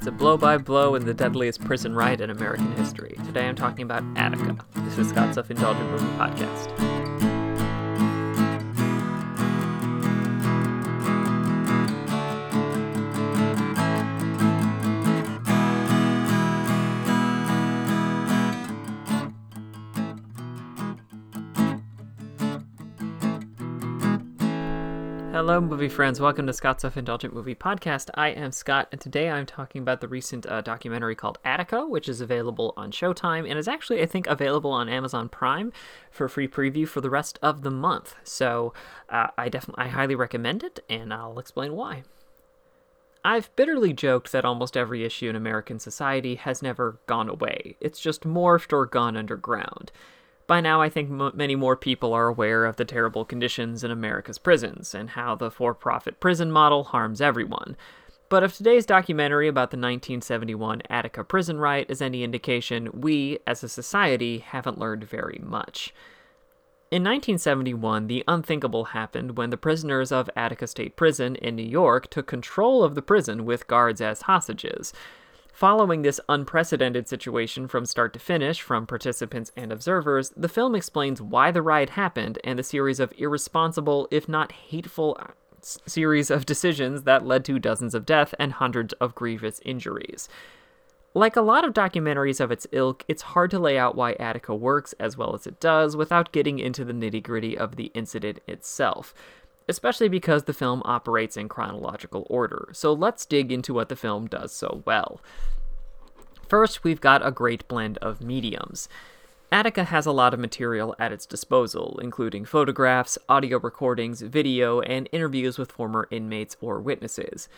It's a blow by blow in the deadliest prison riot in American history. Today I'm talking about Attica. This is Scott's Self Indulgent Movie Podcast. Hello, movie friends. Welcome to Scott's Self Indulgent Movie Podcast. I am Scott, and today I'm talking about the recent uh, documentary called Attica, which is available on Showtime and is actually, I think, available on Amazon Prime for free preview for the rest of the month. So uh, I definitely, I highly recommend it, and I'll explain why. I've bitterly joked that almost every issue in American society has never gone away. It's just morphed or gone underground. By now, I think m- many more people are aware of the terrible conditions in America's prisons and how the for profit prison model harms everyone. But if today's documentary about the 1971 Attica prison riot is any indication, we, as a society, haven't learned very much. In 1971, the unthinkable happened when the prisoners of Attica State Prison in New York took control of the prison with guards as hostages. Following this unprecedented situation from start to finish from participants and observers, the film explains why the riot happened and the series of irresponsible, if not hateful, uh, series of decisions that led to dozens of deaths and hundreds of grievous injuries. Like a lot of documentaries of its ilk, it's hard to lay out why Attica works as well as it does without getting into the nitty gritty of the incident itself especially because the film operates in chronological order. So let's dig into what the film does so well. First, we've got a great blend of mediums. Attica has a lot of material at its disposal, including photographs, audio recordings, video, and interviews with former inmates or witnesses.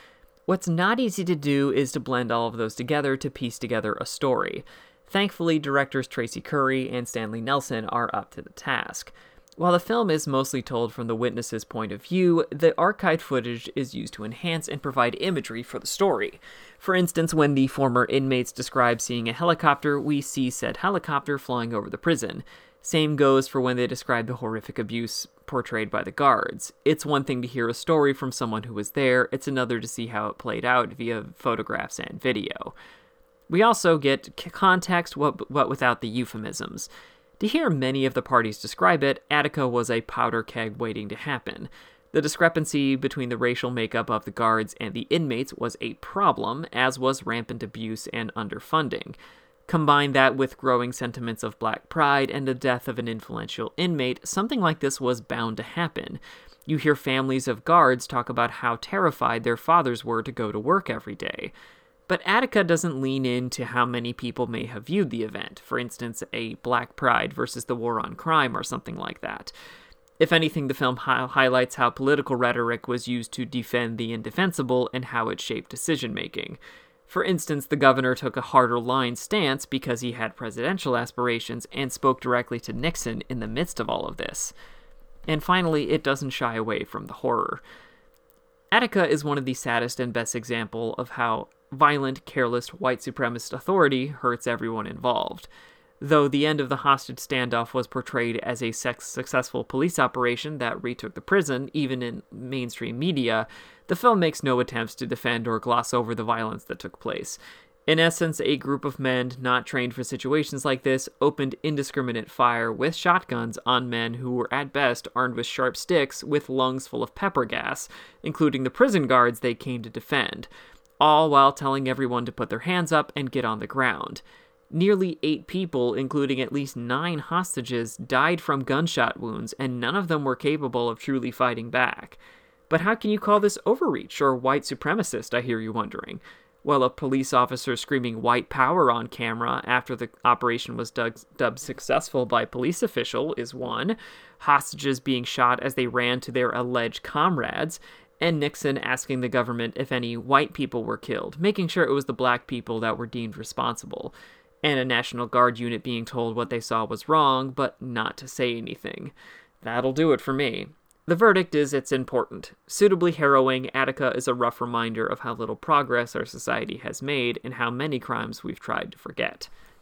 What's not easy to do is to blend all of those together to piece together a story. Thankfully, directors Traci Curry and Stanley Nelson are up to the task. While the film is mostly told from the witness's point of view, the archived footage is used to enhance and provide imagery for the story. For instance, when the former inmates describe seeing a helicopter, we see said helicopter flying over the prison. Same goes for when they describe the horrific abuse portrayed by the guards. It's one thing to hear a story from someone who was there, it's another to see how it played out via photographs and video. We also get context, what, what without the euphemisms. To hear many of the parties describe it, Attica was a powder keg waiting to happen. The discrepancy between the racial makeup of the guards and the inmates was a problem, as was rampant abuse and underfunding. Combine that with growing sentiments of black pride and the death of an influential inmate, something like this was bound to happen. You hear families of guards talk about how terrified their fathers were to go to work every day. But Attica doesn't lean into how many people may have viewed the event, for instance, a Black Pride versus the War on Crime or something like that. If anything, the film hi- highlights how political rhetoric was used to defend the indefensible and how it shaped decision making. For instance, the governor took a harder line stance because he had presidential aspirations and spoke directly to Nixon in the midst of all of this. And finally, it doesn't shy away from the horror. Attica is one of the saddest and best example of how violent, careless white supremacist authority hurts everyone involved. Though the end of the hostage standoff was portrayed as a successful police operation that retook the prison, even in mainstream media, the film makes no attempts to defend or gloss over the violence that took place. In essence, a group of men not trained for situations like this opened indiscriminate fire with shotguns on men who were at best armed with sharp sticks with lungs full of pepper gas, including the prison guards they came to defend all while telling everyone to put their hands up and get on the ground. Nearly eight people, including at least nine hostages, died from gunshot wounds, and none of them were capable of truly fighting back. But how can you call this overreach or white supremacist, I hear you wondering? Well, a police officer screaming white power on camera after the operation was dubbed successful by police official is one. Hostages being shot as they ran to their alleged comrades, and Nixon asking the government if any white people were killed, making sure it was the black people that were deemed responsible, and a National Guard unit being told what they saw was wrong, but not to say anything. That'll do it for me. The verdict is it's important. Suitably harrowing, Attica is a rough reminder of how little progress our society has made and how many crimes we've tried to forget.